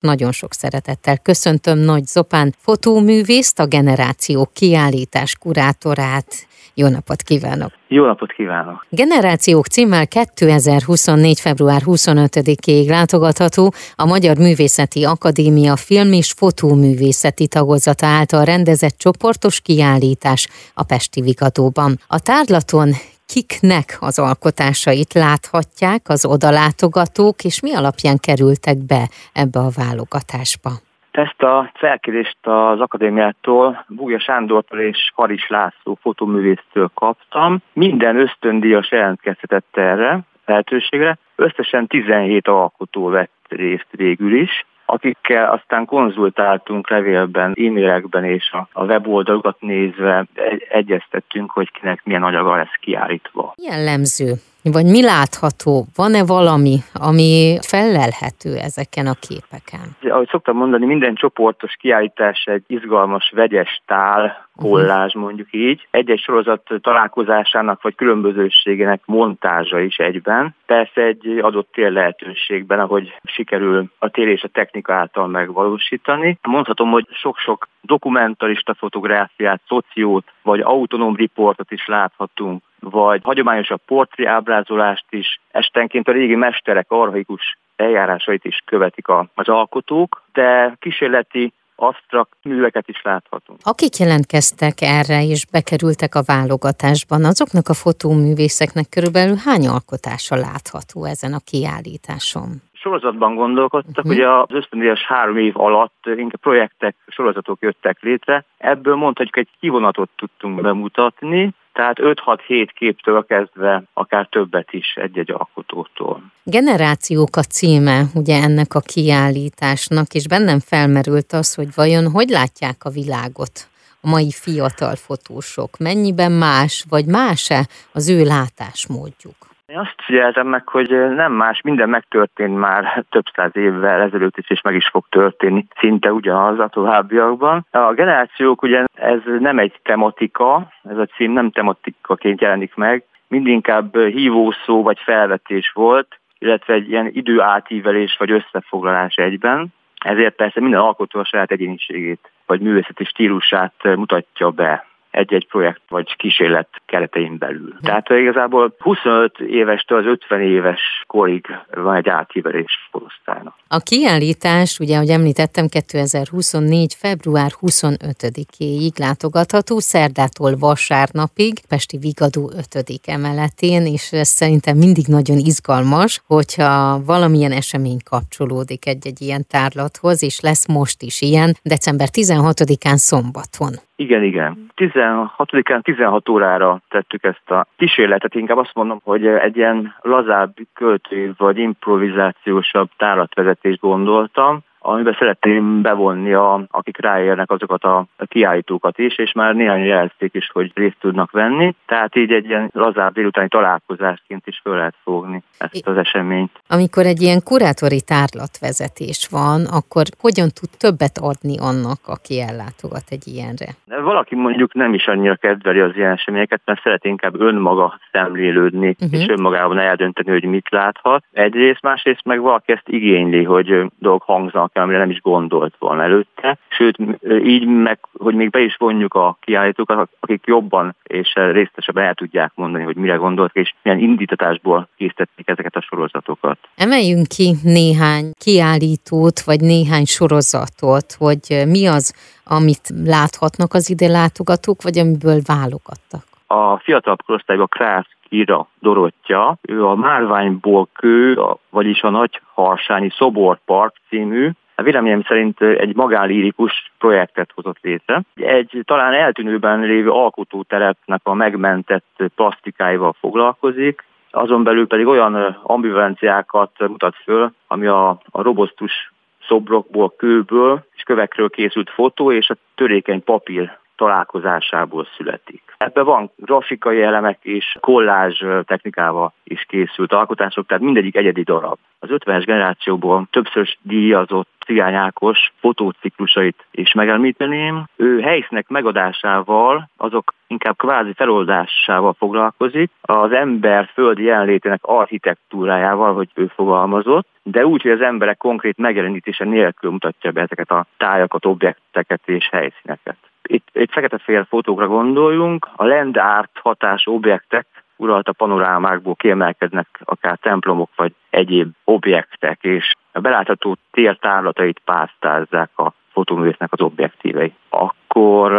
Nagyon sok szeretettel köszöntöm Nagy Zopán fotóművészt, a Generáció kiállítás kurátorát. Jó napot kívánok! Jó napot kívánok! Generációk címmel 2024. február 25-ig látogatható a Magyar Művészeti Akadémia film és fotóművészeti tagozata által rendezett csoportos kiállítás a Pesti Vigadóban. A tárlaton kiknek az alkotásait láthatják az odalátogatók, és mi alapján kerültek be ebbe a válogatásba? Ezt a felkérést az akadémiától Búja Sándortól és Haris László fotóművésztől kaptam. Minden ösztöndíjas jelentkezhetett erre lehetőségre. Összesen 17 alkotó vett részt végül is akikkel aztán konzultáltunk levélben, e-mailekben és a, a weboldalokat nézve egy, egyeztettünk, hogy kinek milyen anyaga lesz kiállítva. Jellemző vagy mi látható? Van-e valami, ami fellelhető ezeken a képeken? Ahogy szoktam mondani, minden csoportos kiállítás egy izgalmas, vegyes tál, kollázs mondjuk így. Egy-egy sorozat találkozásának vagy különbözőségének montázsa is egyben. Persze egy adott tér lehetőségben, ahogy sikerül a tér és a technika által megvalósítani. Mondhatom, hogy sok-sok dokumentarista fotográfiát, szociót vagy autonóm riportot is láthatunk vagy hagyományosabb portré ábrázolást is, estenként a régi mesterek arhaikus eljárásait is követik az alkotók, de kísérleti absztrakt műveket is láthatunk. Akik jelentkeztek erre és bekerültek a válogatásban, azoknak a fotóművészeknek körülbelül hány alkotása látható ezen a kiállításon? sorozatban gondolkodtak, uh-huh. ugye az ösztöndíjas három év alatt inkább projektek, sorozatok jöttek létre. Ebből mondhatjuk egy kivonatot tudtunk bemutatni, tehát 5-6-7 képtől kezdve akár többet is egy-egy alkotótól. Generációk a címe ugye ennek a kiállításnak, és bennem felmerült az, hogy vajon hogy látják a világot a mai fiatal fotósok? Mennyiben más, vagy más-e az ő látásmódjuk? Én azt figyeltem meg, hogy nem más, minden megtörtént már több száz évvel ezelőtt is, és meg is fog történni szinte ugyanaz a továbbiakban. A generációk ugye ez nem egy tematika, ez a cím nem tematikaként jelenik meg, mindinkább hívószó vagy felvetés volt, illetve egy ilyen időátívelés vagy összefoglalás egyben. Ezért persze minden alkotó a saját egyéniségét vagy művészeti stílusát mutatja be egy-egy projekt vagy kísérlet keretein belül. Tehát igazából 25 évestől az 50 éves korig van egy átívelés korosztálynak. A kiállítás, ugye, ahogy említettem, 2024. február 25-éig látogatható, szerdától vasárnapig, Pesti Vigadó 5. emeletén, és ez szerintem mindig nagyon izgalmas, hogyha valamilyen esemény kapcsolódik egy-egy ilyen tárlathoz, és lesz most is ilyen, december 16-án szombaton. Igen, igen. 16-án 16 órára tettük ezt a kísérletet, inkább azt mondom, hogy egy ilyen lazább költő vagy improvizációsabb táratvezetést gondoltam, amiben szeretném bevonni, a, akik ráérnek azokat a kiállítókat is, és már néhány jelzték is, hogy részt tudnak venni. Tehát így egy ilyen lazább délutáni találkozásként is föl lehet fogni ezt az eseményt. Amikor egy ilyen kurátori tárlatvezetés van, akkor hogyan tud többet adni annak, aki ellátogat egy ilyenre? Valaki mondjuk nem is annyira kedveli az ilyen eseményeket, mert szeret inkább önmaga szemlélődni, uh-huh. és önmagában eldönteni, hogy mit láthat. Egyrészt, másrészt meg valaki ezt igényli, hogy dolgok hangzanak el, amire nem is gondolt volna előtte. Sőt, így meg, hogy még be is vonjuk a kiállítókat, akik jobban és részletesebben el tudják mondani, hogy mire gondolt, és milyen indítatásból készítették ezeket a sorozatokat. Emeljünk ki néhány kiállítót, vagy néhány sorozatot, hogy mi az, amit láthatnak az ide látogatók, vagy amiből válogattak. A fiatalabb korosztályban Krász Ira Dorottya, ő a Márványból kő, vagyis a Harsányi Szoborpark című véleményem szerint egy magánlírikus projektet hozott létre. Egy talán eltűnőben lévő alkotóterepnek a megmentett plastikáival foglalkozik, azon belül pedig olyan ambivalenciákat mutat föl, ami a, a robosztus szobrokból, kőből és kövekről készült fotó és a törékeny papír találkozásából születik. Ebben van grafikai elemek és kollázs technikával is készült alkotások, tehát mindegyik egyedi darab. Az 50-es generációból többször díjazott Cigány Ákos fotóciklusait is megemlíteném. Ő helyszínek megadásával, azok inkább kvázi feloldásával foglalkozik, az ember földi jelenlétének architektúrájával, hogy ő fogalmazott, de úgy, hogy az emberek konkrét megjelenítése nélkül mutatja be ezeket a tájakat, objekteket és helyszíneket. Itt egy fekete-fél fotókra gondoljunk, a land art hatás objektek uralta panorámákból kiemelkednek akár templomok vagy egyéb objektek, és a belátható tér tárlatait pásztázzák a fotóművésznek az objektívei. Akkor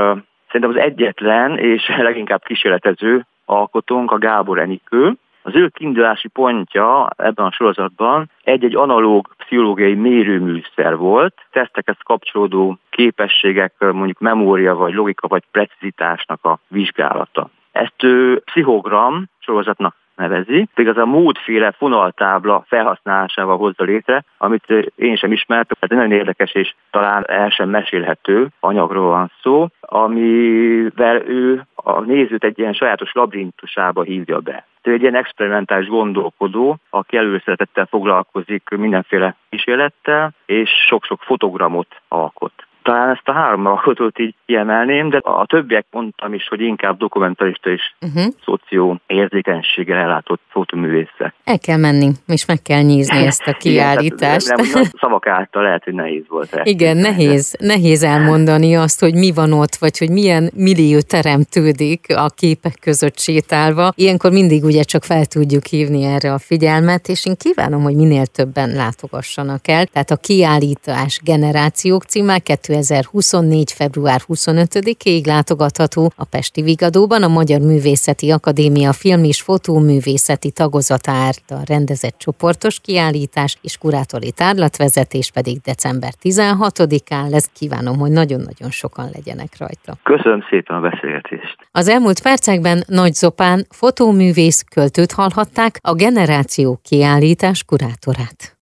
szerintem az egyetlen és leginkább kísérletező alkotónk a Gábor Enikő, az ő kiindulási pontja ebben a sorozatban egy-egy analóg pszichológiai mérőműszer volt, tesztekhez kapcsolódó képességek, mondjuk memória vagy logika vagy precizitásnak a vizsgálata. Ezt ő pszichogram sorozatnak nevezi, pedig az a módféle fonaltábla felhasználásával hozza létre, amit én sem ismertem, ez nagyon érdekes és talán el sem mesélhető anyagról van szó, amivel ő a nézőt egy ilyen sajátos labirintusába hívja be. Ő egy ilyen experimentális gondolkodó, aki előszeretettel foglalkozik mindenféle kísérlettel, és sok-sok fotogramot alkot. Talán ezt a három alkotót így kiemelném, de a többiek mondtam is, hogy inkább dokumentarista és uh-huh. szoció érzékenységgel ellátott fotoművészek. El kell menni, és meg kell nézni ezt a kiállítást. Igen, nem, nem, szavak által lehet, hogy nehéz volt. El. Igen, nehéz, nehéz elmondani azt, hogy mi van ott, vagy hogy milyen millió teremtődik a képek között sétálva. Ilyenkor mindig ugye csak fel tudjuk hívni erre a figyelmet, és én kívánom, hogy minél többen látogassanak el. Tehát a kiállítás generációk címmel 2024. február 25-ig látogatható a Pesti Vigadóban a Magyar Művészeti Akadémia film és fotóművészeti tagozata által rendezett csoportos kiállítás és kurátori tárlatvezetés pedig december 16-án lesz. Kívánom, hogy nagyon-nagyon sokan legyenek rajta. Köszönöm szépen a beszélgetést. Az elmúlt percekben Nagy Zopán fotóművész költőt hallhatták, a generáció kiállítás kurátorát.